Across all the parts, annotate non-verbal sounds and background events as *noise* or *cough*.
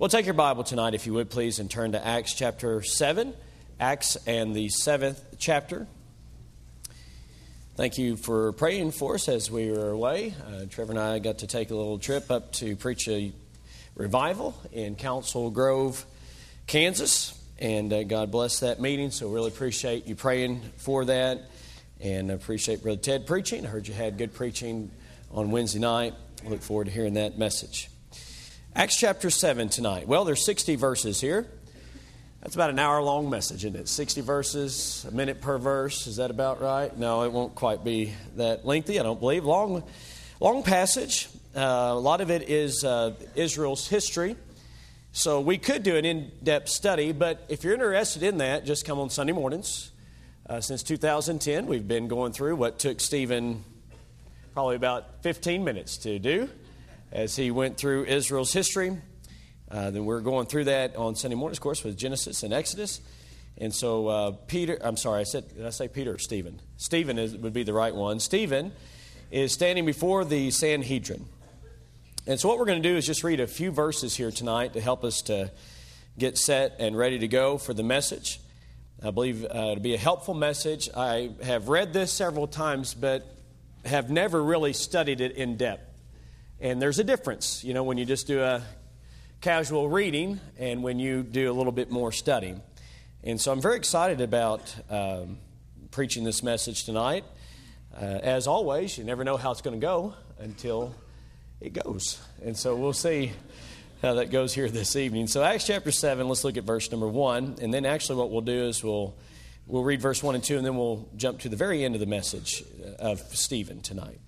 Well, take your Bible tonight, if you would please, and turn to Acts chapter 7. Acts and the seventh chapter. Thank you for praying for us as we were away. Uh, Trevor and I got to take a little trip up to preach a revival in Council Grove, Kansas, and uh, God bless that meeting. So, really appreciate you praying for that, and appreciate Brother Ted preaching. I heard you had good preaching on Wednesday night. Look forward to hearing that message. Acts chapter 7 tonight. Well, there's 60 verses here. That's about an hour long message, isn't it? 60 verses, a minute per verse. Is that about right? No, it won't quite be that lengthy, I don't believe. Long, long passage. Uh, a lot of it is uh, Israel's history. So we could do an in depth study, but if you're interested in that, just come on Sunday mornings. Uh, since 2010, we've been going through what took Stephen probably about 15 minutes to do as he went through Israel's history. Uh, then we're going through that on Sunday mornings, of course, with Genesis and Exodus. And so uh, Peter, I'm sorry, I said, did I say Peter or Stephen? Stephen is, would be the right one. Stephen is standing before the Sanhedrin. And so what we're going to do is just read a few verses here tonight to help us to get set and ready to go for the message. I believe uh, it'll be a helpful message. I have read this several times, but have never really studied it in depth. And there's a difference, you know, when you just do a casual reading and when you do a little bit more study. And so I'm very excited about um, preaching this message tonight. Uh, as always, you never know how it's going to go until it goes. And so we'll see how that goes here this evening. So, Acts chapter 7, let's look at verse number 1. And then, actually, what we'll do is we'll, we'll read verse 1 and 2, and then we'll jump to the very end of the message of Stephen tonight.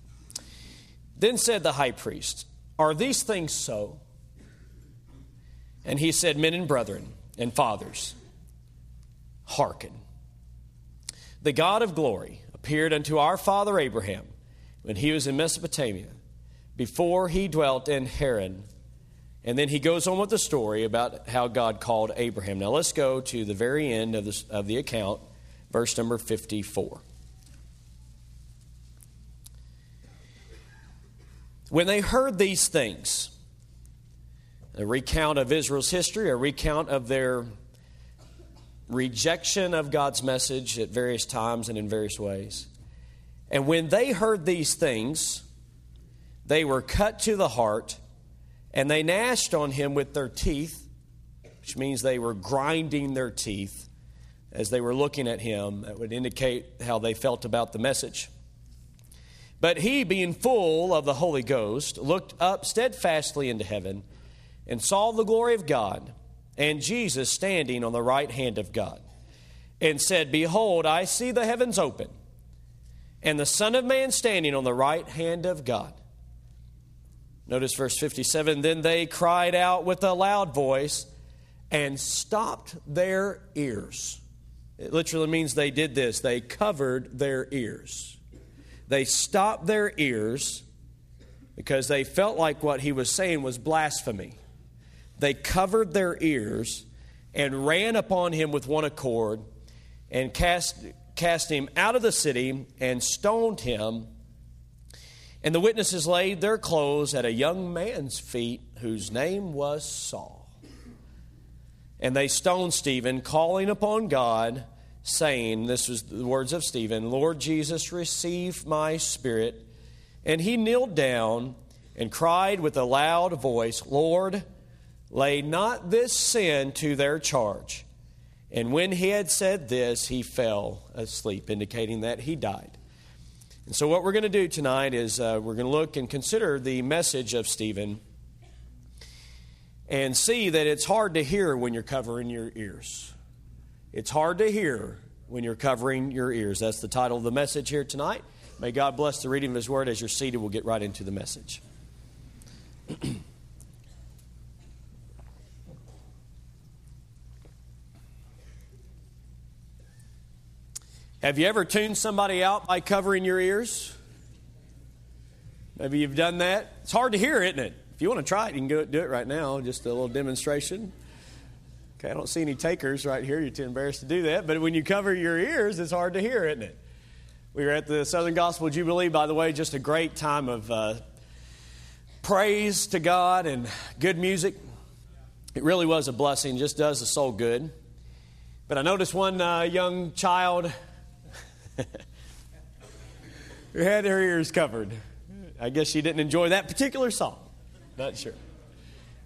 Then said the high priest, Are these things so? And he said, Men and brethren and fathers, hearken. The God of glory appeared unto our father Abraham when he was in Mesopotamia, before he dwelt in Haran. And then he goes on with the story about how God called Abraham. Now let's go to the very end of, this, of the account, verse number 54. When they heard these things, a recount of Israel's history, a recount of their rejection of God's message at various times and in various ways. And when they heard these things, they were cut to the heart and they gnashed on him with their teeth, which means they were grinding their teeth as they were looking at him. That would indicate how they felt about the message. But he, being full of the Holy Ghost, looked up steadfastly into heaven and saw the glory of God and Jesus standing on the right hand of God, and said, Behold, I see the heavens open, and the Son of Man standing on the right hand of God. Notice verse 57 Then they cried out with a loud voice and stopped their ears. It literally means they did this, they covered their ears. They stopped their ears because they felt like what he was saying was blasphemy they covered their ears and ran upon him with one accord and cast, cast him out of the city and stoned him. And the witnesses laid their clothes at a young man's feet whose name was Saul. And they stoned Stephen, calling upon God, saying, This was the words of Stephen, Lord Jesus, receive my spirit. And he kneeled down and cried with a loud voice, Lord, Lay not this sin to their charge. And when he had said this, he fell asleep, indicating that he died. And so, what we're going to do tonight is uh, we're going to look and consider the message of Stephen and see that it's hard to hear when you're covering your ears. It's hard to hear when you're covering your ears. That's the title of the message here tonight. May God bless the reading of His Word. As you're seated, we'll get right into the message. *clears throat* Have you ever tuned somebody out by covering your ears? Maybe you've done that. It's hard to hear, isn't it? If you want to try it, you can it, do it right now. Just a little demonstration. Okay, I don't see any takers right here. You're too embarrassed to do that. But when you cover your ears, it's hard to hear, isn't it? We were at the Southern Gospel Jubilee, by the way, just a great time of uh, praise to God and good music. It really was a blessing, just does the soul good. But I noticed one uh, young child *laughs* who had her ears covered. I guess she didn't enjoy that particular song. Not sure.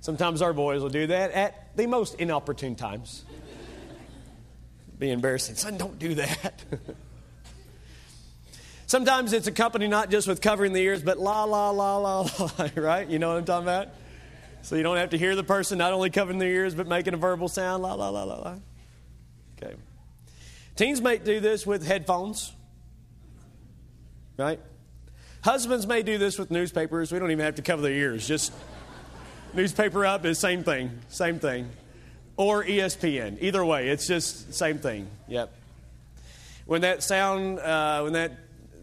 Sometimes our boys will do that at the most inopportune times. Be embarrassing. Son, don't do that. *laughs* Sometimes it's accompanied not just with covering the ears, but la, la, la, la, *laughs* la, right? You know what I'm talking about? So you don't have to hear the person not only covering their ears, but making a verbal sound, la, la, la, la, la. Okay. Teens may do this with headphones, right? Husbands may do this with newspapers. We don't even have to cover their ears. Just newspaper up is same thing, same thing. Or ESPN. Either way, it's just same thing. Yep. When that sound, uh, when that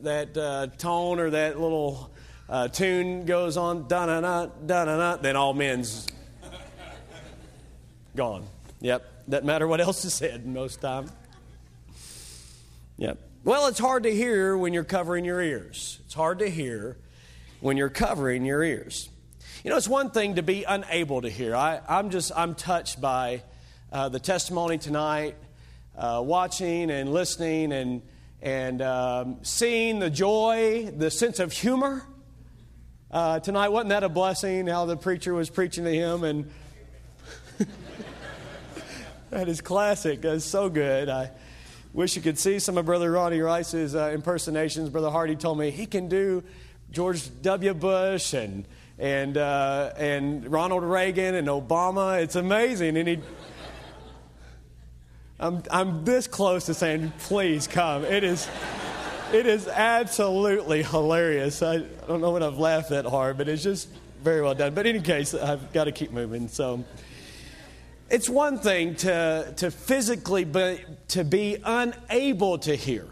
that uh, tone or that little uh, tune goes on, da na na da na na, then all men's gone. Yep. Doesn't matter what else is said most time. Yep. Well, it's hard to hear when you're covering your ears. It's hard to hear when you're covering your ears. You know, it's one thing to be unable to hear. I, am just, I'm touched by uh, the testimony tonight, uh, watching and listening and, and um, seeing the joy, the sense of humor. Uh, tonight, wasn't that a blessing how the preacher was preaching to him? And *laughs* that is classic. That's so good. I wish you could see some of Brother Ronnie Rice's uh, impersonations. Brother Hardy told me he can do George W. Bush and and uh, and Ronald Reagan and Obama. It's amazing, and he. I'm I'm this close to saying, please come. It is. It is absolutely hilarious. I I don't know when I've laughed that hard, but it's just very well done. But in any case, I've got to keep moving. So it's one thing to, to physically be, to be unable to hear.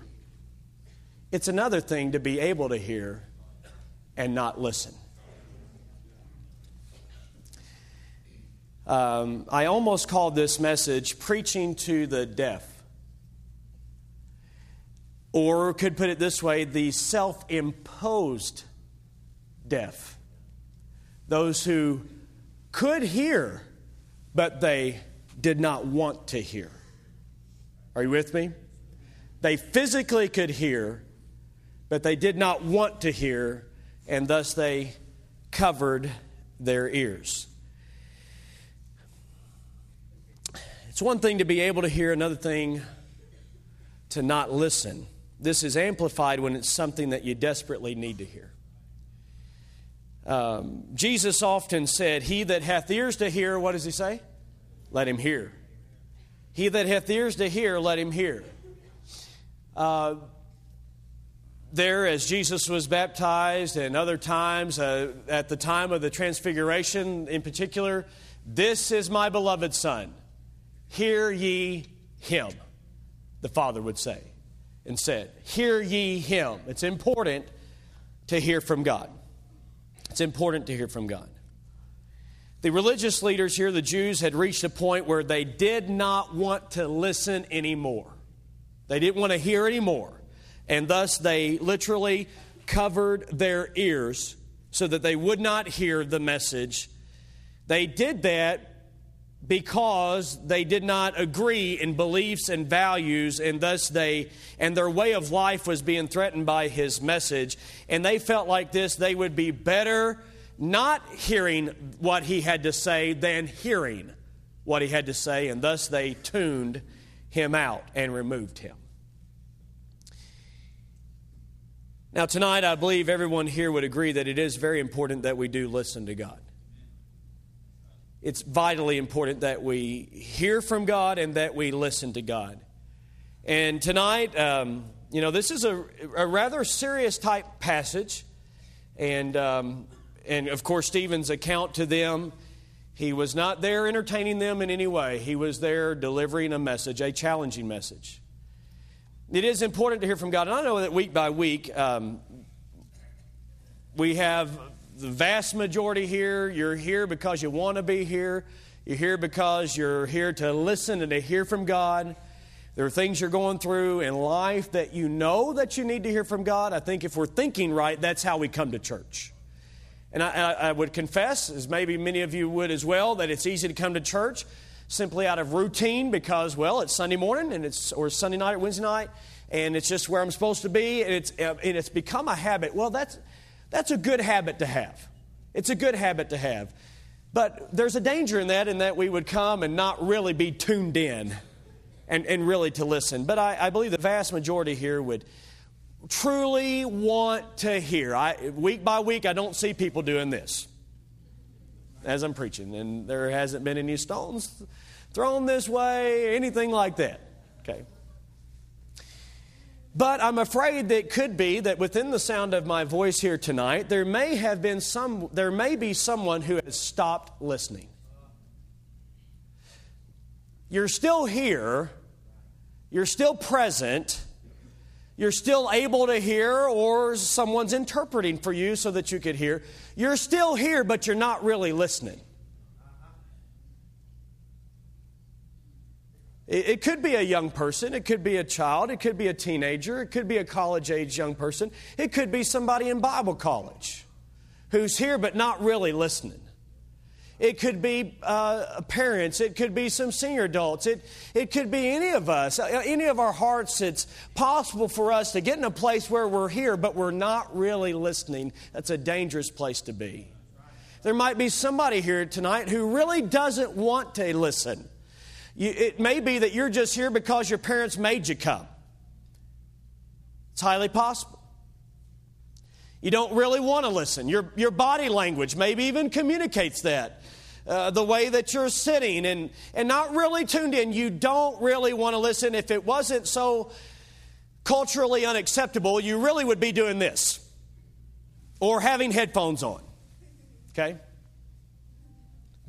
It's another thing to be able to hear and not listen. Um, I almost called this message Preaching to the Deaf. Or could put it this way the self imposed deaf. Those who could hear, but they did not want to hear. Are you with me? They physically could hear, but they did not want to hear, and thus they covered their ears. It's one thing to be able to hear, another thing to not listen. This is amplified when it's something that you desperately need to hear. Um, Jesus often said, He that hath ears to hear, what does he say? Let him hear. He that hath ears to hear, let him hear. Uh, there, as Jesus was baptized, and other times, uh, at the time of the Transfiguration in particular, this is my beloved Son. Hear ye him, the Father would say and said, Hear ye him. It's important to hear from God. It's important to hear from God. The religious leaders here, the Jews, had reached a point where they did not want to listen anymore. They didn't want to hear anymore. And thus they literally covered their ears so that they would not hear the message. They did that because they did not agree in beliefs and values and thus they and their way of life was being threatened by his message. And they felt like this they would be better not hearing what he had to say than hearing what he had to say and thus they tuned him out and removed him. Now tonight i believe everyone here would agree that it is very important that we do listen to god it's vitally important that we hear from God and that we listen to God. And tonight, um, you know, this is a, a, rather serious type passage. And, um, and of course, Stephen's account to them, he was not there entertaining them in any way. He was there delivering a message, a challenging message. It is important to hear from God. And I know that week by week, um, we have the vast majority here, you're here because you want to be here. You're here because you're here to listen and to hear from God. There are things you're going through in life that you know that you need to hear from God. I think if we're thinking right, that's how we come to church. And I, I, would confess, as maybe many of you would as well, that it's easy to come to church simply out of routine because, well, it's Sunday morning and it's or Sunday night or Wednesday night, and it's just where I'm supposed to be, and it's and it's become a habit. Well, that's that's a good habit to have. It's a good habit to have. But there's a danger in that, in that we would come and not really be tuned in and, and really to listen. But I, I believe the vast majority here would truly want to hear. I, week by week, I don't see people doing this as I'm preaching, and there hasn't been any stones thrown this way, anything like that. Okay. But I'm afraid that it could be that within the sound of my voice here tonight, there may have been some, there may be someone who has stopped listening. You're still here, you're still present, you're still able to hear, or someone's interpreting for you so that you could hear. You're still here, but you're not really listening. It could be a young person, it could be a child, it could be a teenager, it could be a college age young person, it could be somebody in Bible college who's here but not really listening. It could be uh, parents. It could be some senior adults. It, it could be any of us, uh, any of our hearts. It's possible for us to get in a place where we're here, but we're not really listening. That's a dangerous place to be. There might be somebody here tonight who really doesn't want to listen. You, it may be that you're just here because your parents made you come. It's highly possible. You don't really want to listen. Your, your body language maybe even communicates that. Uh, the way that you're sitting and, and not really tuned in. You don't really want to listen. If it wasn't so culturally unacceptable, you really would be doing this or having headphones on. Okay?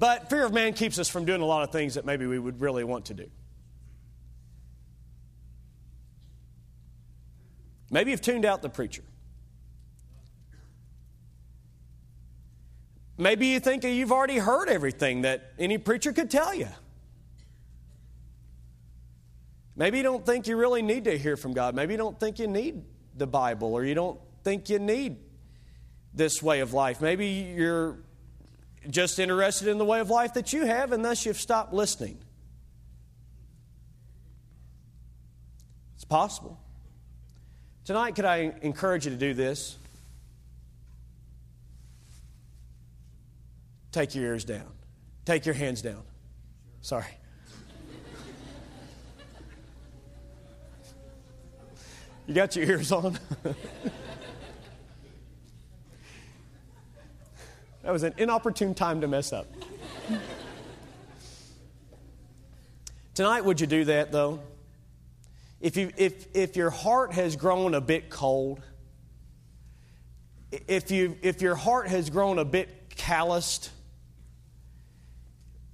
But fear of man keeps us from doing a lot of things that maybe we would really want to do. Maybe you've tuned out the preacher. Maybe you think you've already heard everything that any preacher could tell you. Maybe you don't think you really need to hear from God. Maybe you don't think you need the Bible or you don't think you need this way of life. Maybe you're just interested in the way of life that you have, and thus you've stopped listening. It's possible. Tonight, could I encourage you to do this? Take your ears down. Take your hands down. Sorry. You got your ears on? *laughs* That was an inopportune time to mess up. Tonight, would you do that though? If, you, if, if your heart has grown a bit cold, if, you, if your heart has grown a bit calloused,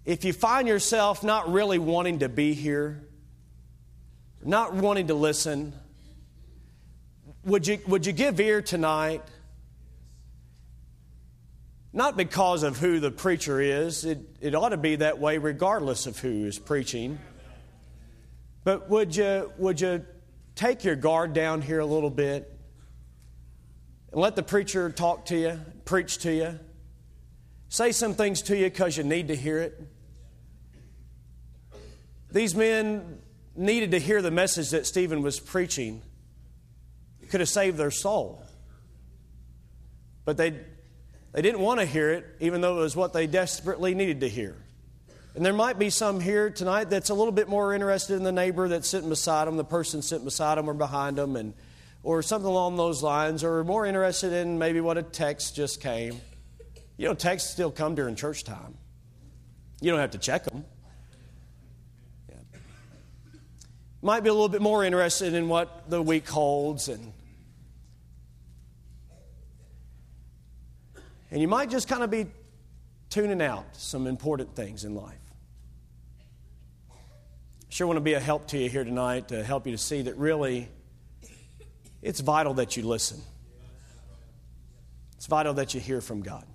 if you find yourself not really wanting to be here, not wanting to listen, would you, would you give ear tonight? Not because of who the preacher is, it, it ought to be that way regardless of who is preaching. But would you, would you take your guard down here a little bit and let the preacher talk to you, preach to you, say some things to you because you need to hear it? These men needed to hear the message that Stephen was preaching. It could have saved their soul. But they they didn't want to hear it, even though it was what they desperately needed to hear. And there might be some here tonight that's a little bit more interested in the neighbor that's sitting beside them, the person sitting beside them or behind them, and, or something along those lines, or more interested in maybe what a text just came. You know, texts still come during church time. You don't have to check them. Yeah. Might be a little bit more interested in what the week holds and And you might just kind of be tuning out some important things in life. I sure want to be a help to you here tonight to help you to see that really it's vital that you listen. It's vital that you hear from God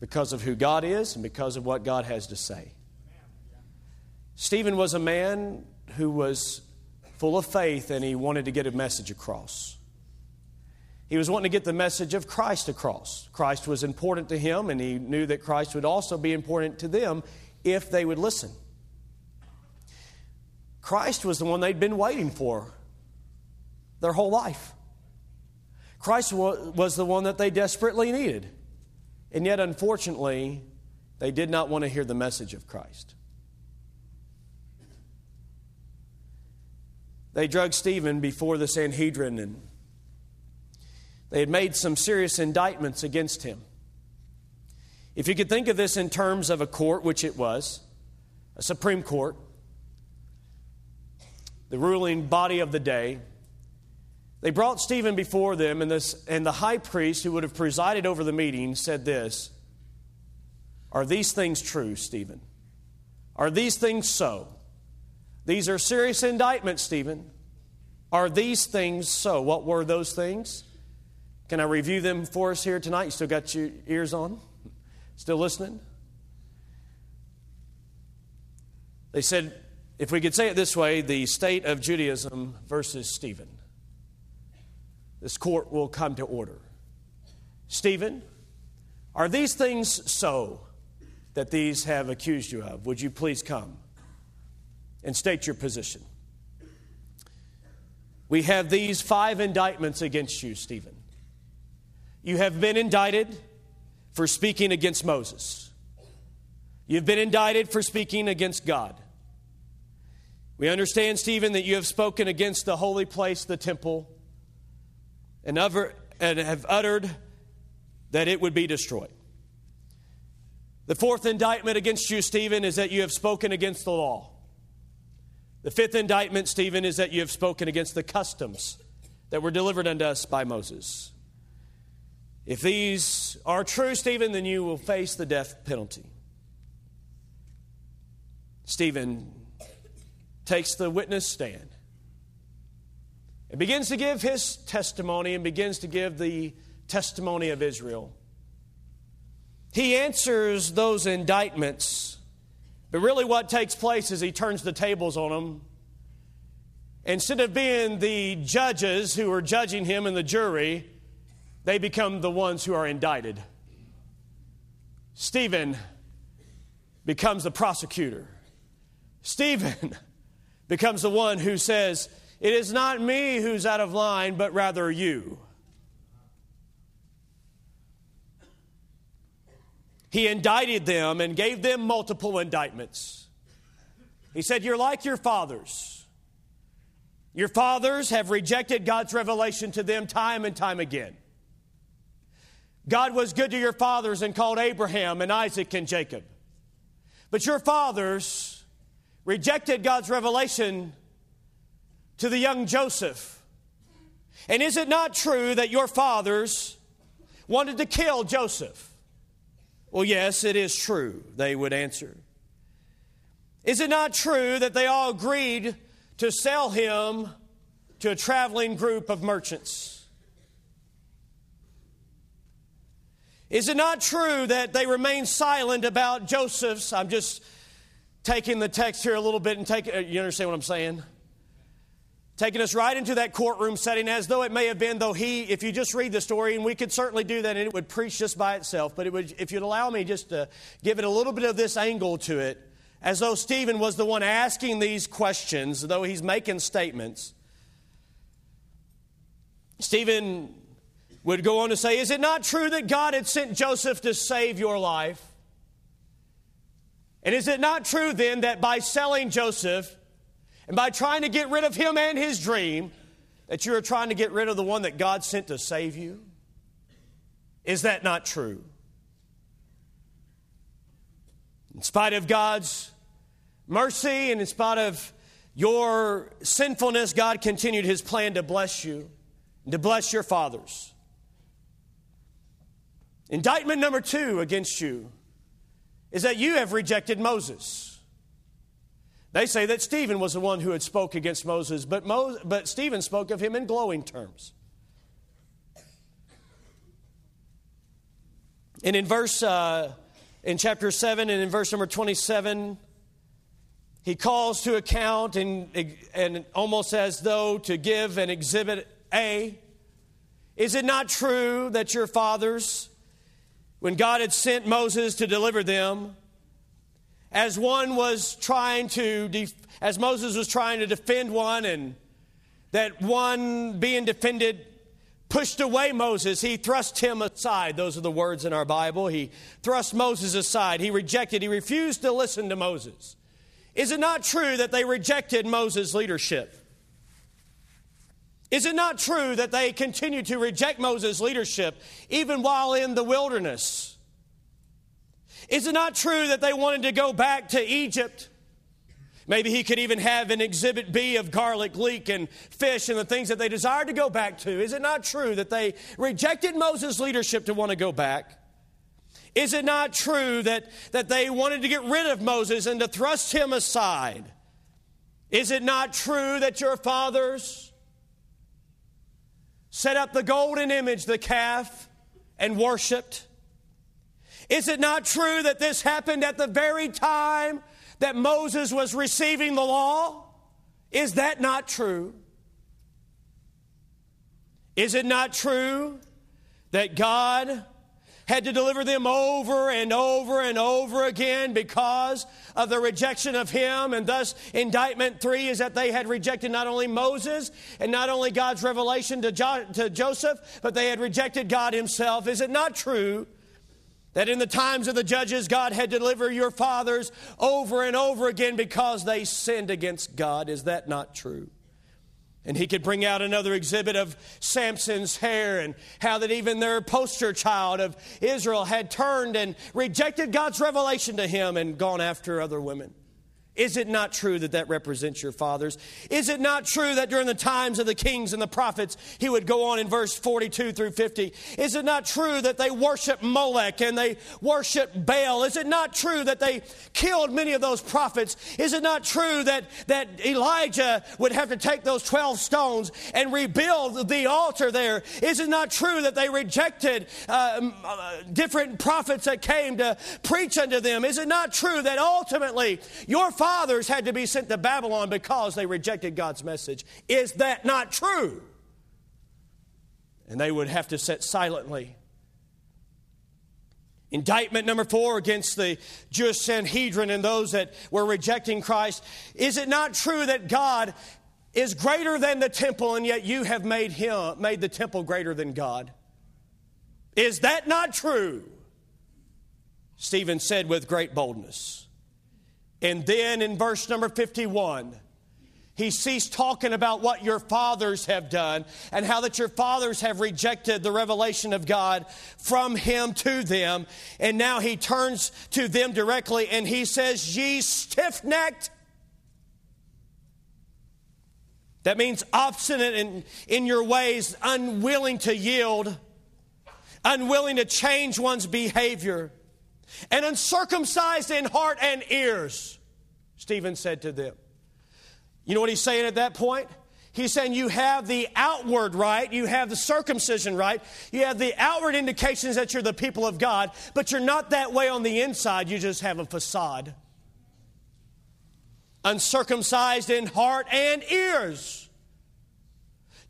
because of who God is and because of what God has to say. Stephen was a man who was full of faith and he wanted to get a message across. He was wanting to get the message of Christ across. Christ was important to him, and he knew that Christ would also be important to them if they would listen. Christ was the one they'd been waiting for their whole life. Christ was the one that they desperately needed. And yet, unfortunately, they did not want to hear the message of Christ. They drug Stephen before the Sanhedrin and they had made some serious indictments against him. If you could think of this in terms of a court, which it was, a Supreme Court, the ruling body of the day, they brought Stephen before them, and, this, and the high priest who would have presided over the meeting said this Are these things true, Stephen? Are these things so? These are serious indictments, Stephen. Are these things so? What were those things? Can I review them for us here tonight? You still got your ears on? Still listening? They said, if we could say it this way, the state of Judaism versus Stephen. This court will come to order. Stephen, are these things so that these have accused you of? Would you please come and state your position? We have these five indictments against you, Stephen. You have been indicted for speaking against Moses. You've been indicted for speaking against God. We understand, Stephen, that you have spoken against the holy place, the temple, and, and have uttered that it would be destroyed. The fourth indictment against you, Stephen, is that you have spoken against the law. The fifth indictment, Stephen, is that you have spoken against the customs that were delivered unto us by Moses. If these are true, Stephen, then you will face the death penalty. Stephen takes the witness stand and begins to give his testimony and begins to give the testimony of Israel. He answers those indictments, but really what takes place is he turns the tables on them. Instead of being the judges who are judging him and the jury, they become the ones who are indicted. Stephen becomes the prosecutor. Stephen *laughs* becomes the one who says, It is not me who's out of line, but rather you. He indicted them and gave them multiple indictments. He said, You're like your fathers. Your fathers have rejected God's revelation to them time and time again. God was good to your fathers and called Abraham and Isaac and Jacob. But your fathers rejected God's revelation to the young Joseph. And is it not true that your fathers wanted to kill Joseph? Well, yes, it is true, they would answer. Is it not true that they all agreed to sell him to a traveling group of merchants? Is it not true that they remain silent about Joseph's? I'm just taking the text here a little bit and taking, uh, you understand what I'm saying? Taking us right into that courtroom setting as though it may have been, though he, if you just read the story, and we could certainly do that and it would preach just by itself, but it would, if you'd allow me just to give it a little bit of this angle to it, as though Stephen was the one asking these questions, though he's making statements. Stephen would go on to say, Is it not true that God had sent Joseph to save your life? And is it not true then that by selling Joseph and by trying to get rid of him and his dream, that you are trying to get rid of the one that God sent to save you? Is that not true? In spite of God's mercy and in spite of your sinfulness, God continued his plan to bless you and to bless your fathers. Indictment number two against you is that you have rejected Moses. They say that Stephen was the one who had spoke against Moses, but, Mo- but Stephen spoke of him in glowing terms. And in verse, uh, in chapter 7 and in verse number 27, he calls to account and, and almost as though to give an exhibit A Is it not true that your fathers, when God had sent Moses to deliver them, as one was trying to, def- as Moses was trying to defend one, and that one being defended pushed away Moses, he thrust him aside. Those are the words in our Bible. He thrust Moses aside. He rejected, he refused to listen to Moses. Is it not true that they rejected Moses' leadership? Is it not true that they continued to reject Moses' leadership even while in the wilderness? Is it not true that they wanted to go back to Egypt? Maybe he could even have an exhibit B of garlic, leek, and fish and the things that they desired to go back to. Is it not true that they rejected Moses' leadership to want to go back? Is it not true that, that they wanted to get rid of Moses and to thrust him aside? Is it not true that your fathers set up the golden image, the calf, and worshiped? Is it not true that this happened at the very time that Moses was receiving the law? Is that not true? Is it not true that God had to deliver them over and over and over again because of the rejection of Him? And thus, indictment three is that they had rejected not only Moses and not only God's revelation to, jo- to Joseph, but they had rejected God Himself. Is it not true that in the times of the judges, God had delivered your fathers over and over again because they sinned against God. Is that not true? And he could bring out another exhibit of Samson's hair and how that even their poster child of Israel had turned and rejected God's revelation to him and gone after other women. Is it not true that that represents your fathers? Is it not true that during the times of the kings and the prophets, he would go on in verse 42 through 50? Is it not true that they worship Molech and they worship Baal? Is it not true that they killed many of those prophets? Is it not true that, that Elijah would have to take those 12 stones and rebuild the altar there? Is it not true that they rejected uh, uh, different prophets that came to preach unto them? Is it not true that ultimately your fathers fathers had to be sent to Babylon because they rejected God's message. Is that not true? And they would have to sit silently. Indictment number four against the Jewish Sanhedrin and those that were rejecting Christ. Is it not true that God is greater than the temple and yet you have made him made the temple greater than God? Is that not true? Stephen said with great boldness. And then in verse number 51, he ceased talking about what your fathers have done and how that your fathers have rejected the revelation of God from him to them. And now he turns to them directly and he says, Ye stiff necked. That means obstinate in, in your ways, unwilling to yield, unwilling to change one's behavior and uncircumcised in heart and ears, Stephen said to them. You know what he's saying at that point? He's saying you have the outward right, you have the circumcision right, you have the outward indications that you're the people of God, but you're not that way on the inside, you just have a facade. Uncircumcised in heart and ears.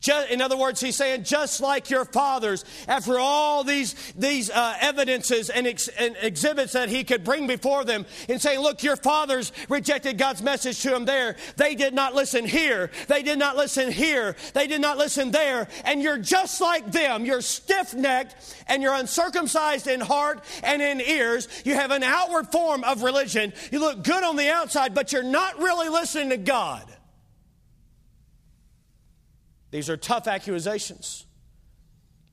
Just, in other words, he's saying, just like your fathers, after all these, these uh, evidences and, ex, and, exhibits that he could bring before them, in saying, Look, your fathers rejected God's message to them there. They did not listen here. They did not listen here. They did not listen there. And you're just like them. You're stiff necked and you're uncircumcised in heart and in ears. You have an outward form of religion. You look good on the outside, but you're not really listening to God. These are tough accusations.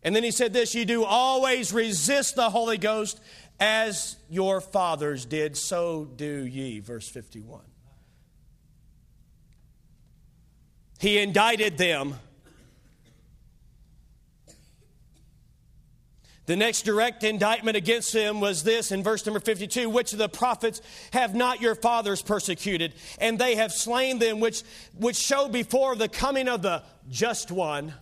And then he said this You do always resist the Holy Ghost as your fathers did, so do ye. Verse 51. He indicted them. The next direct indictment against him was this in verse number 52 Which of the prophets have not your fathers persecuted? And they have slain them, which, which show before the coming of the just one.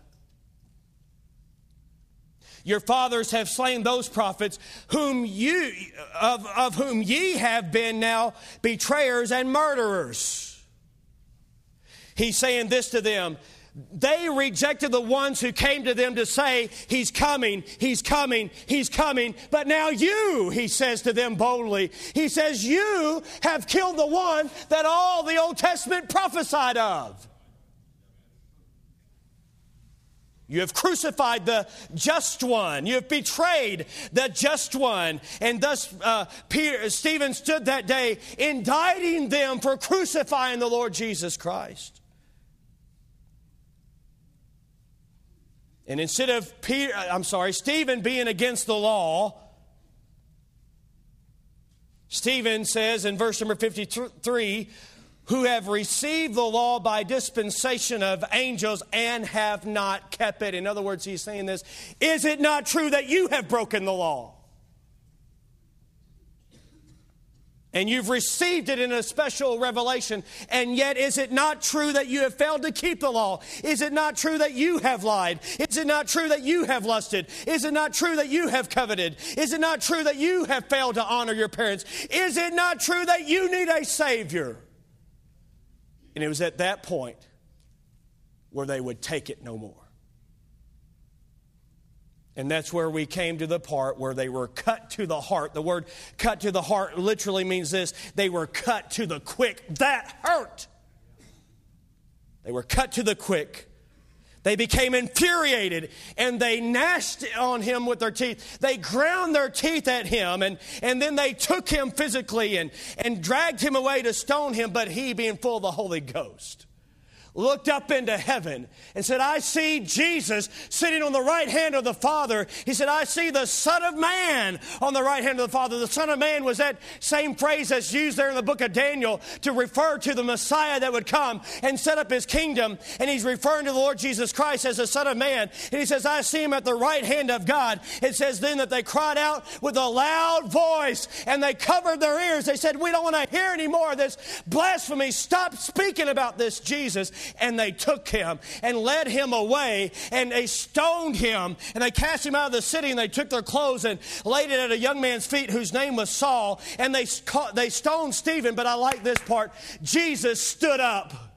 Your fathers have slain those prophets whom you, of, of whom ye have been now betrayers and murderers. He's saying this to them they rejected the ones who came to them to say, He's coming, He's coming, He's coming. But now you, He says to them boldly, He says, You have killed the one that all the Old Testament prophesied of. You have crucified the just one. You have betrayed the just one. And thus, uh, Peter, Stephen stood that day indicting them for crucifying the Lord Jesus Christ. And instead of Peter, uh, I'm sorry, Stephen being against the law, Stephen says in verse number 53 who have received the law by dispensation of angels and have not kept it. In other words, he's saying this Is it not true that you have broken the law? And you've received it in a special revelation. And yet, is it not true that you have failed to keep the law? Is it not true that you have lied? Is it not true that you have lusted? Is it not true that you have coveted? Is it not true that you have failed to honor your parents? Is it not true that you need a Savior? And it was at that point where they would take it no more. And that's where we came to the part where they were cut to the heart. The word cut to the heart literally means this they were cut to the quick. That hurt. They were cut to the quick. They became infuriated and they gnashed on him with their teeth. They ground their teeth at him and, and then they took him physically and, and dragged him away to stone him, but he, being full of the Holy Ghost, looked up into heaven and said, I see Jesus sitting on the right hand of the Father. He said, I see the Son of Man on the right hand of the Father. The Son of Man was that same phrase that's used there in the book of Daniel to refer to the Messiah that would come and set up his kingdom. And he's referring to the Lord Jesus Christ as the Son of Man. And he says, I see him at the right hand of God. It says then that they cried out with a loud voice and they covered their ears. They said, We don't want to hear any more of this blasphemy. Stop speaking about this Jesus and they took him and led him away and they stoned him and they cast him out of the city and they took their clothes and laid it at a young man's feet whose name was Saul and they, they stoned Stephen. But I like this part Jesus stood up.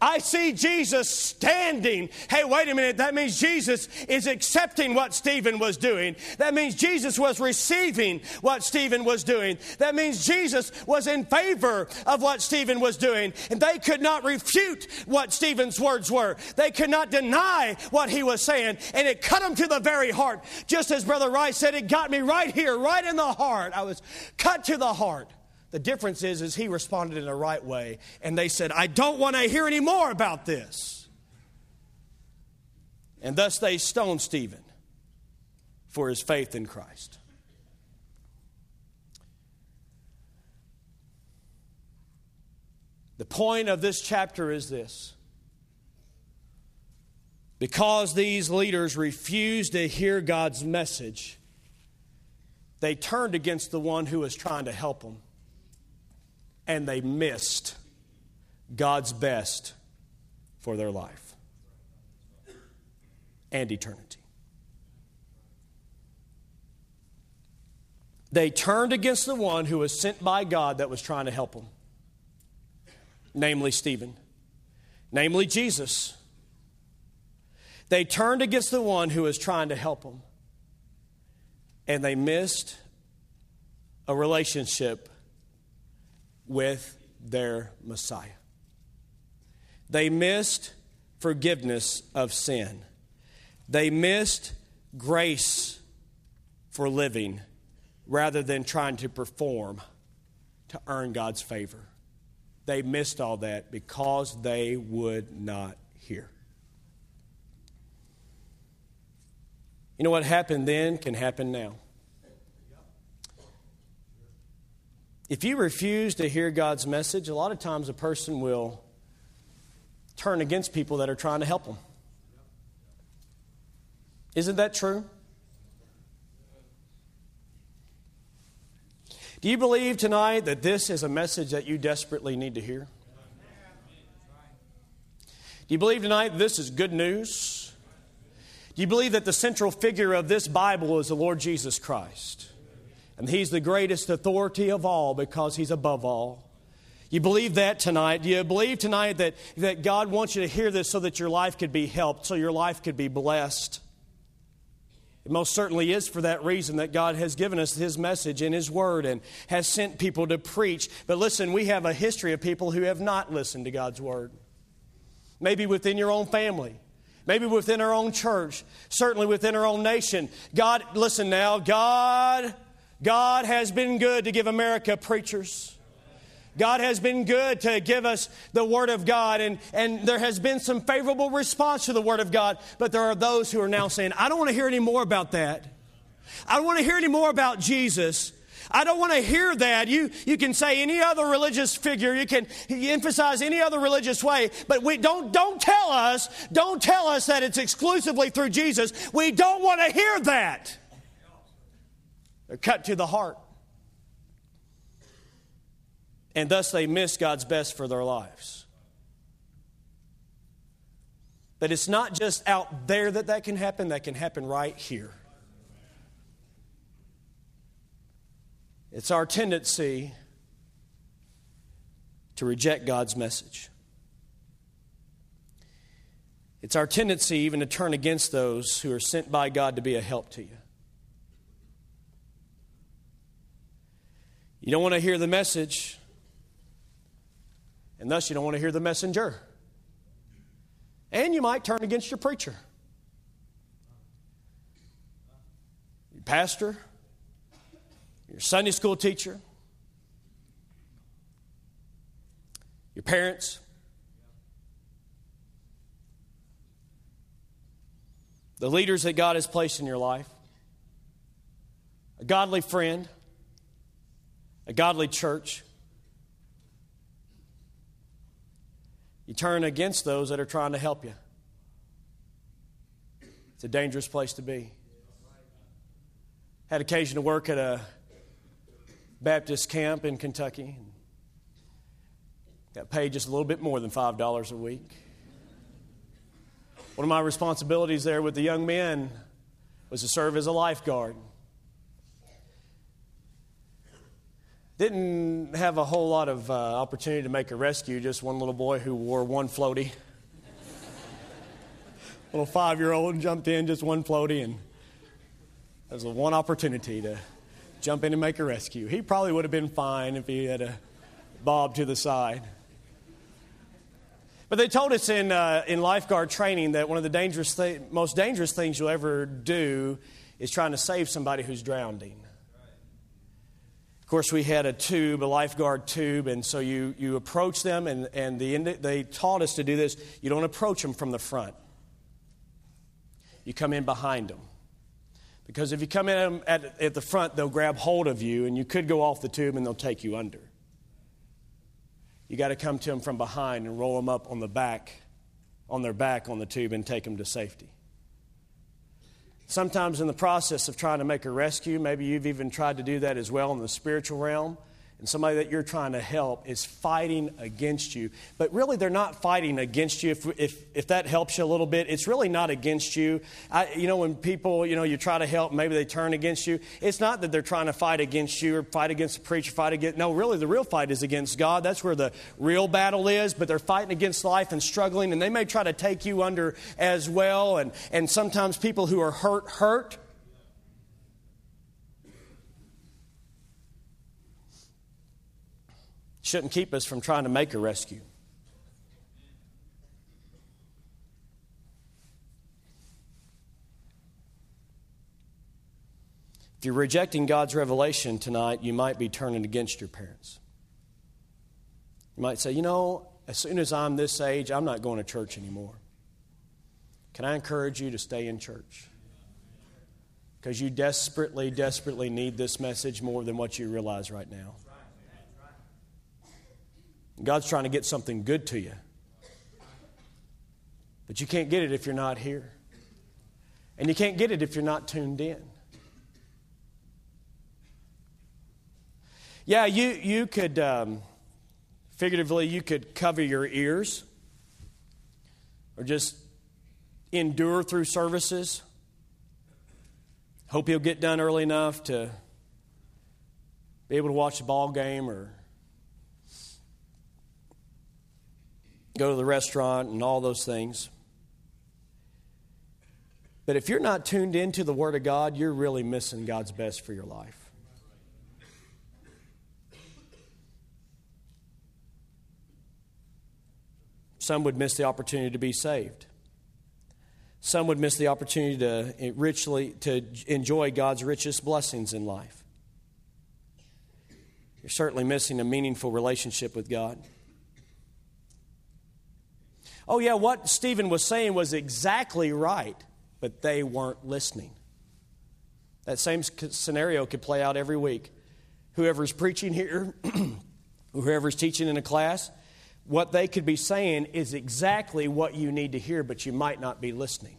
I see Jesus standing. Hey, wait a minute. That means Jesus is accepting what Stephen was doing. That means Jesus was receiving what Stephen was doing. That means Jesus was in favor of what Stephen was doing. And they could not refute what Stephen's words were. They could not deny what he was saying. And it cut him to the very heart. Just as Brother Rice said, it got me right here, right in the heart. I was cut to the heart. The difference is, is he responded in the right way, and they said, I don't want to hear any more about this. And thus they stoned Stephen for his faith in Christ. The point of this chapter is this. Because these leaders refused to hear God's message, they turned against the one who was trying to help them and they missed God's best for their life and eternity. They turned against the one who was sent by God that was trying to help them, namely Stephen, namely Jesus. They turned against the one who was trying to help them, and they missed a relationship with their Messiah. They missed forgiveness of sin. They missed grace for living rather than trying to perform to earn God's favor. They missed all that because they would not hear. You know what happened then can happen now. If you refuse to hear God's message, a lot of times a person will turn against people that are trying to help them. Isn't that true? Do you believe tonight that this is a message that you desperately need to hear? Do you believe tonight this is good news? Do you believe that the central figure of this Bible is the Lord Jesus Christ? And He's the greatest authority of all because He's above all. You believe that tonight? Do you believe tonight that, that God wants you to hear this so that your life could be helped, so your life could be blessed? It most certainly is for that reason that God has given us His message in His Word and has sent people to preach. But listen, we have a history of people who have not listened to God's Word. Maybe within your own family, maybe within our own church, certainly within our own nation. God, listen now, God, God has been good to give America preachers. God has been good to give us the Word of God, and, and there has been some favorable response to the Word of God, but there are those who are now saying, I don't want to hear any more about that. I don't want to hear any more about Jesus. I don't want to hear that. You, you can say any other religious figure, you can emphasize any other religious way, but we don't, don't tell us, don't tell us that it's exclusively through Jesus. We don't want to hear that. They're cut to the heart and thus they miss God's best for their lives. But it's not just out there that that can happen, that can happen right here. It's our tendency to reject God's message. It's our tendency even to turn against those who are sent by God to be a help to you. You don't want to hear the message, and thus you don't want to hear the messenger. And you might turn against your preacher, your pastor, your Sunday school teacher, your parents. The leaders that God has placed in your life, a godly friend, a godly church, You turn against those that are trying to help you. It's a dangerous place to be. Had occasion to work at a Baptist camp in Kentucky. Got paid just a little bit more than $5 a week. One of my responsibilities there with the young men was to serve as a lifeguard. Didn't have a whole lot of uh, opportunity to make a rescue, just one little boy who wore one floaty. *laughs* little five year old jumped in, just one floaty, and that was the one opportunity to jump in and make a rescue. He probably would have been fine if he had a bob to the side. But they told us in, uh, in lifeguard training that one of the dangerous th- most dangerous things you'll ever do is trying to save somebody who's drowning. Of course, we had a tube, a lifeguard tube, and so you, you approach them, and, and the, they taught us to do this. You don't approach them from the front, you come in behind them. Because if you come in at, at the front, they'll grab hold of you, and you could go off the tube and they'll take you under. You got to come to them from behind and roll them up on the back, on their back on the tube, and take them to safety. Sometimes, in the process of trying to make a rescue, maybe you've even tried to do that as well in the spiritual realm and somebody that you're trying to help is fighting against you. But really, they're not fighting against you. If, if, if that helps you a little bit, it's really not against you. I, you know, when people, you know, you try to help, maybe they turn against you. It's not that they're trying to fight against you or fight against the preacher, fight against. No, really, the real fight is against God. That's where the real battle is. But they're fighting against life and struggling, and they may try to take you under as well. And, and sometimes people who are hurt, hurt. Shouldn't keep us from trying to make a rescue. If you're rejecting God's revelation tonight, you might be turning against your parents. You might say, you know, as soon as I'm this age, I'm not going to church anymore. Can I encourage you to stay in church? Because you desperately, desperately need this message more than what you realize right now. God's trying to get something good to you. But you can't get it if you're not here. And you can't get it if you're not tuned in. Yeah, you, you could, um, figuratively, you could cover your ears or just endure through services. Hope you'll get done early enough to be able to watch the ball game or go to the restaurant, and all those things. But if you're not tuned into the Word of God, you're really missing God's best for your life. Some would miss the opportunity to be saved. Some would miss the opportunity to richly to enjoy God's richest blessings in life. You're certainly missing a meaningful relationship with God. Oh, yeah, what Stephen was saying was exactly right, but they weren't listening. That same scenario could play out every week. Whoever's preaching here, *clears throat* whoever's teaching in a class, what they could be saying is exactly what you need to hear, but you might not be listening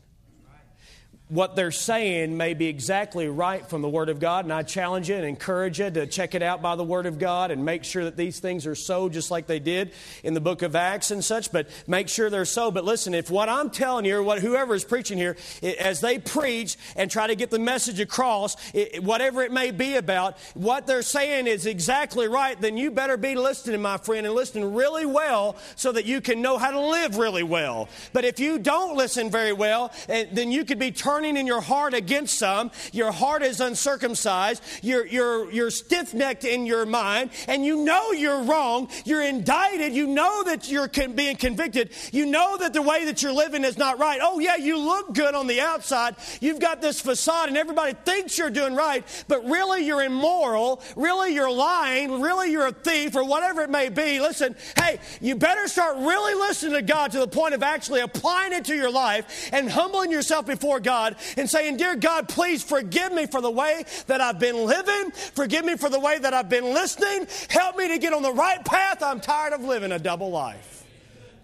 what they're saying may be exactly right from the Word of God, and I challenge you and encourage you to check it out by the Word of God and make sure that these things are so, just like they did in the book of Acts and such. But make sure they're so. But listen, if what I'm telling you, or what whoever is preaching here, as they preach and try to get the message across, whatever it may be about, what they're saying is exactly right, then you better be listening, my friend, and listening really well so that you can know how to live really well. But if you don't listen very well, eh, then you could be turning turning in your heart against some. Your heart is uncircumcised. You're, you're, you're stiff necked in your mind, and you know you're wrong. You're indicted. You know that you're being convicted. You know that the way that you're living is not right. Oh, yeah, you look good on the outside. You've got this facade, and everybody thinks you're doing right, but really you're immoral. Really you're lying. Really you're a thief, or whatever it may be. Listen, hey, you better start really listening to God to the point of actually applying it to your life and humbling yourself before God God and saying, Dear God, please forgive me for the way that I've been living. Forgive me for the way that I've been listening. Help me to get on the right path. I'm tired of living a double life.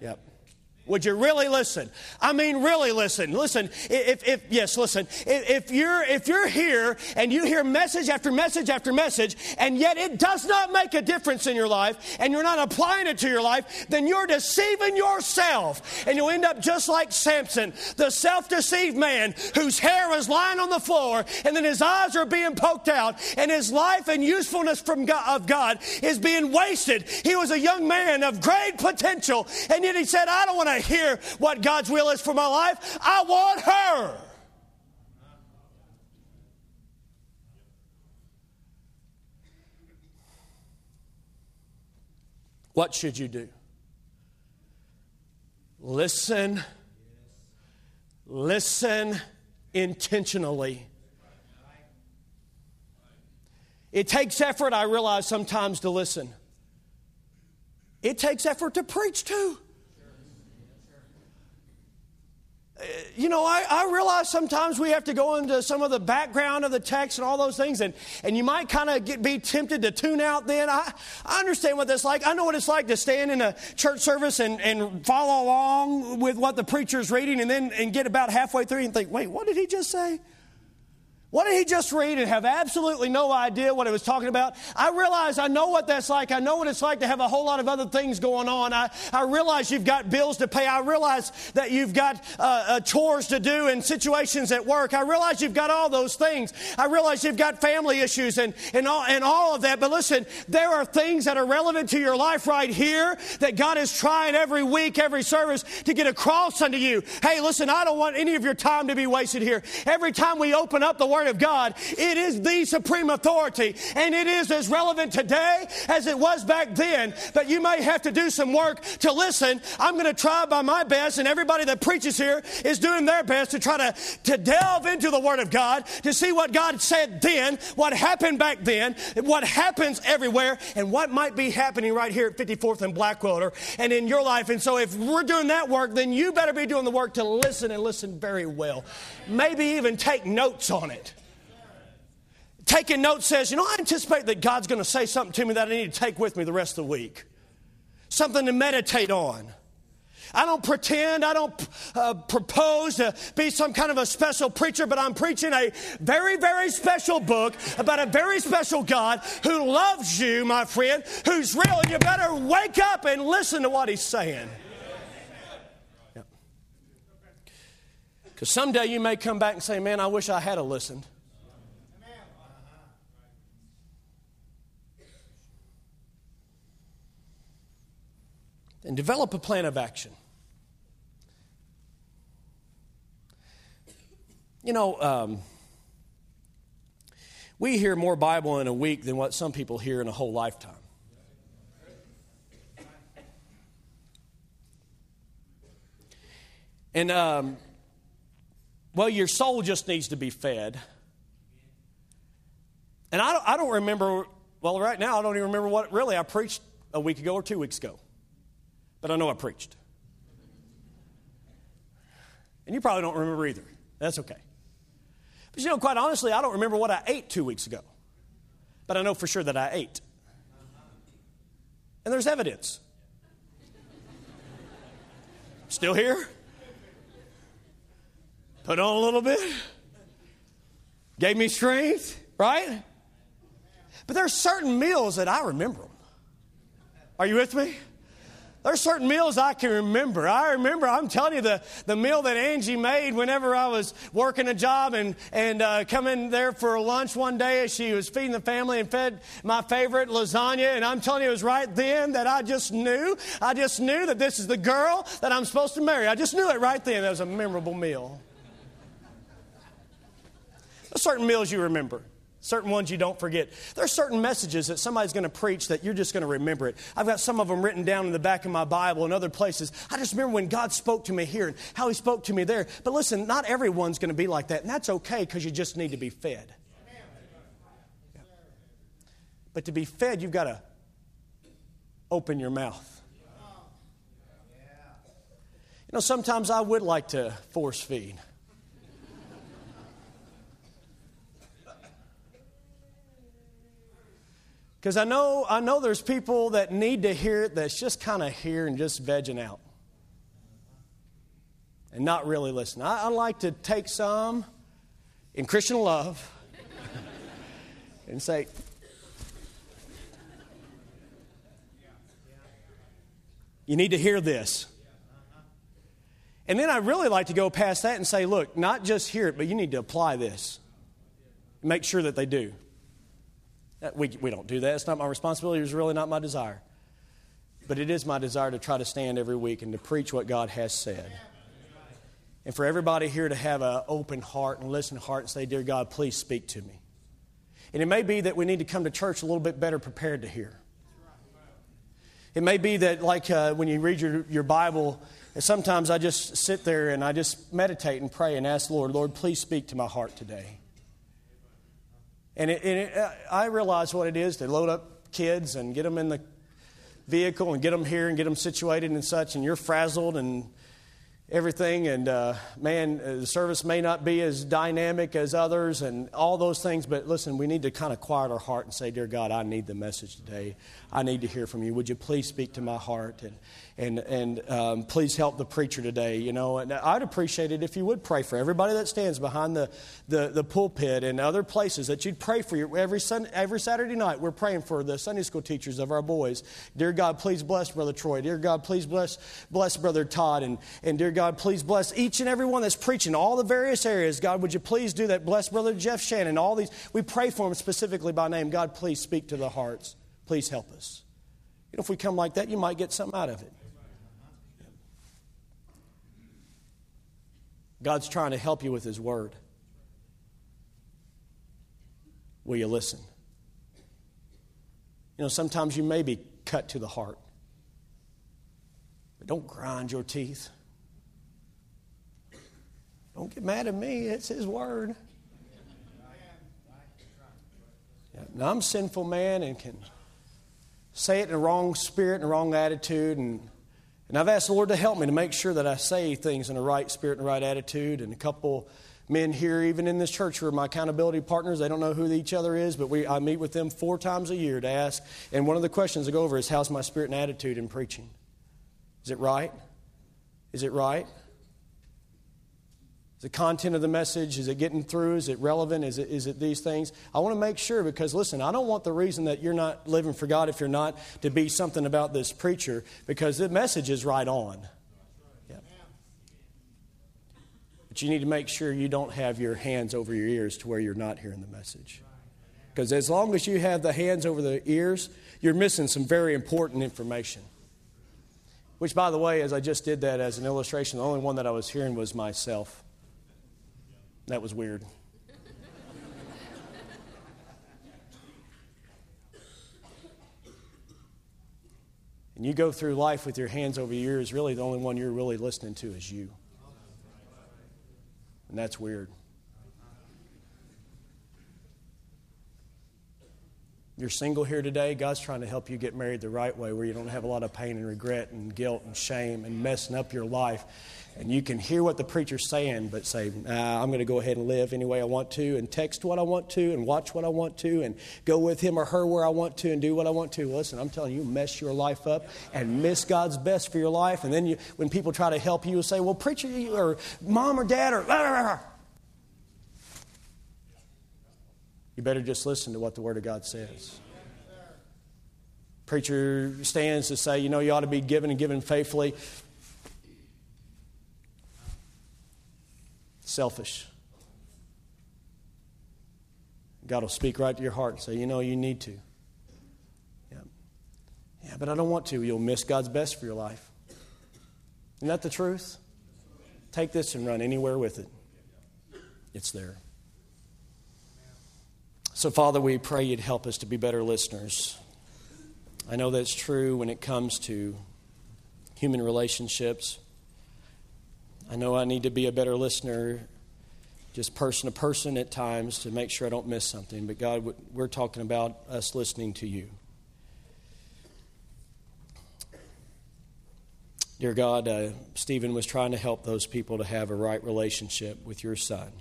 Yep. Would you really listen? I mean, really listen. Listen, if, if yes, listen. If, you're if you're here and you hear message after message after message, and yet it does not make a difference in your life, and you're not applying it to your life, then you're deceiving yourself, and you'll end up just like Samson, the self-deceived man whose hair was lying on the floor, and then his eyes are being poked out, and his life and usefulness from God, of God is being wasted. He was a young man of great potential, and yet he said, "I don't want to." To hear what God's will is for my life. I want her. What should you do? Listen. Listen intentionally. It takes effort, I realize, sometimes to listen. It takes effort to preach too. You know, I, I, realize sometimes we have to go into some of the background of the text and all those things, and, and you might kind of be tempted to tune out then. I, I understand what that's like. I know what it's like to stand in a church service and, and follow along with what the preacher's reading and then and get about halfway through and think, wait, what did he just say? What did he just read and have absolutely no idea what he was talking about? I realize I know what that's like. I know what it's like to have a whole lot of other things going on. I, I realize you've got bills to pay. I realize that you've got uh, uh, chores to do and situations at work. I realize you've got all those things. I realize you've got family issues and, and, all, and all of that. But listen, there are things that are relevant to your life right here that God is trying every week, every service to get across unto you. Hey, listen, I don't want any of your time to be wasted here. Every time we open up the Word, Word of God. It is the supreme authority, and it is as relevant today as it was back then. But you may have to do some work to listen. I'm going to try by my best, and everybody that preaches here is doing their best to try to, to delve into the Word of God, to see what God said then, what happened back then, what happens everywhere, and what might be happening right here at 54th and Blackwater and in your life. And so if we're doing that work, then you better be doing the work to listen and listen very well. Maybe even take notes on it taking notes says, you know, I anticipate that God's going to say something to me that I need to take with me the rest of the week. Something to meditate on. I don't pretend, I don't uh, propose to be some kind of a special preacher, but I'm preaching a very, very special book about a very special God who loves you, my friend, who's real, you better wake up and listen to what he's saying. Because someday you may come back and say, Man, I wish I had listened. And develop a plan of action. You know, um, we hear more Bible in a week than what some people hear in a whole lifetime. And, um, well, your soul just needs to be fed. And I don't, I don't remember, well, right now, I don't even remember what really I preached a week ago or two weeks ago. But I know I preached. And you probably don't remember either. That's okay. But you know, quite honestly, I don't remember what I ate two weeks ago. But I know for sure that I ate. And there's evidence. Still here? Put on a little bit. Gave me strength, right? But there are certain meals that I remember. Are you with me? There's certain meals I can remember. I remember, I'm telling you, the, the meal that Angie made whenever I was working a job and, and uh, coming there for lunch one day as she was feeding the family and fed my favorite lasagna. And I'm telling you, it was right then that I just knew. I just knew that this is the girl that I'm supposed to marry. I just knew it right then. That was a memorable meal. There's certain meals you remember certain ones you don't forget. There are certain messages that somebody's going to preach that you're just going to remember it. I've got some of them written down in the back of my Bible and other places. I just remember when God spoke to me here and how He spoke to me there. But listen, not everyone's going to be like that, and that's okay because you just need to be fed. Yeah. But to be fed, you've got to open your mouth. You know, sometimes I would like to force feed. Because I know, I know there's people that need to hear it that's just kind of here and just vegging out and not really listen. I, I like to take some in Christian love *laughs* and say, You need to hear this. And then I really like to go past that and say, Look, not just hear it, but you need to apply this. Make sure that they do. We, we don't do that. It's not my responsibility. It's really not my desire. But it is my desire to try to stand every week and to preach what God has said. And for everybody here to have an open heart and listen heart and say, Dear God, please speak to me. And it may be that we need to come to church a little bit better prepared to hear. It may be that, like uh, when you read your, your Bible, sometimes I just sit there and I just meditate and pray and ask Lord, Lord, please speak to my heart today. And, it, and it, uh, I realize what it is to load up kids and get them in the vehicle and get them here and get them situated and such, and you're frazzled and everything. And uh, man, uh, the service may not be as dynamic as others and all those things, but listen, we need to kind of quiet our heart and say, Dear God, I need the message today. I need to hear from you. Would you please speak to my heart? And, and, and um, please help the preacher today. You know, and I'd appreciate it if you would pray for everybody that stands behind the, the, the pulpit and other places that you'd pray for your, every, sun, every Saturday night. We're praying for the Sunday school teachers of our boys. Dear God, please bless Brother Troy. Dear God, please bless, bless Brother Todd. And, and dear God, please bless each and every one that's preaching all the various areas. God, would you please do that? Bless Brother Jeff Shannon. All these, we pray for them specifically by name. God, please speak to the hearts. Please help us. You know, if we come like that, you might get something out of it. God's trying to help you with His Word. Will you listen? You know, sometimes you may be cut to the heart. But don't grind your teeth. Don't get mad at me. It's His Word. Yeah, now, I'm a sinful man and can say it in the wrong spirit and the wrong attitude and and I've asked the Lord to help me to make sure that I say things in the right spirit and the right attitude. And a couple men here, even in this church, who are my accountability partners, they don't know who each other is, but we, I meet with them four times a year to ask. And one of the questions I go over is, How's my spirit and attitude in preaching? Is it right? Is it right? The content of the message? Is it getting through? Is it relevant? Is it, is it these things? I want to make sure because, listen, I don't want the reason that you're not living for God if you're not to be something about this preacher because the message is right on. Yeah. But you need to make sure you don't have your hands over your ears to where you're not hearing the message. Because as long as you have the hands over the ears, you're missing some very important information. Which, by the way, as I just did that as an illustration, the only one that I was hearing was myself. That was weird. and you go through life with your hands over your ears, really the only one you're really listening to is you. And that's weird. You're single here today, God's trying to help you get married the right way where you don't have a lot of pain and regret and guilt and shame and messing up your life. And you can hear what the preacher's saying, but say, I'm going to go ahead and live any way I want to and text what I want to and watch what I want to and go with him or her where I want to and do what I want to. Listen, I'm telling you, mess your life up and miss God's best for your life. And then you, when people try to help you, you say, Well, preacher or mom or dad or. You better just listen to what the Word of God says. Preacher stands to say, you know, you ought to be given and given faithfully. Selfish. God will speak right to your heart and say, you know, you need to. Yeah. Yeah, but I don't want to. You'll miss God's best for your life. Isn't that the truth? Take this and run anywhere with it. It's there. So, Father, we pray you'd help us to be better listeners. I know that's true when it comes to human relationships. I know I need to be a better listener, just person to person at times, to make sure I don't miss something. But, God, we're talking about us listening to you. Dear God, uh, Stephen was trying to help those people to have a right relationship with your son.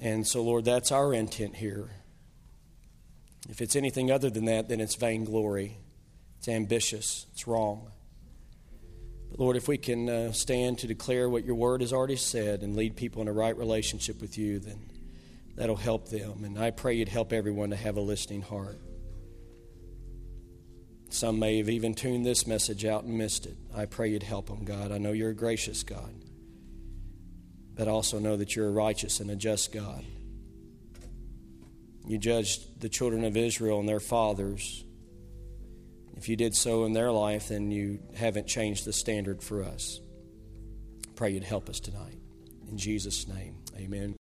And so, Lord, that's our intent here. If it's anything other than that, then it's vainglory, it's ambitious, it's wrong. Lord, if we can uh, stand to declare what your word has already said and lead people in a right relationship with you, then that'll help them. And I pray you'd help everyone to have a listening heart. Some may have even tuned this message out and missed it. I pray you'd help them, God. I know you're a gracious God but also know that you're a righteous and a just God. You judged the children of Israel and their fathers. If you did so in their life, then you haven't changed the standard for us. Pray you'd help us tonight. In Jesus' name, amen.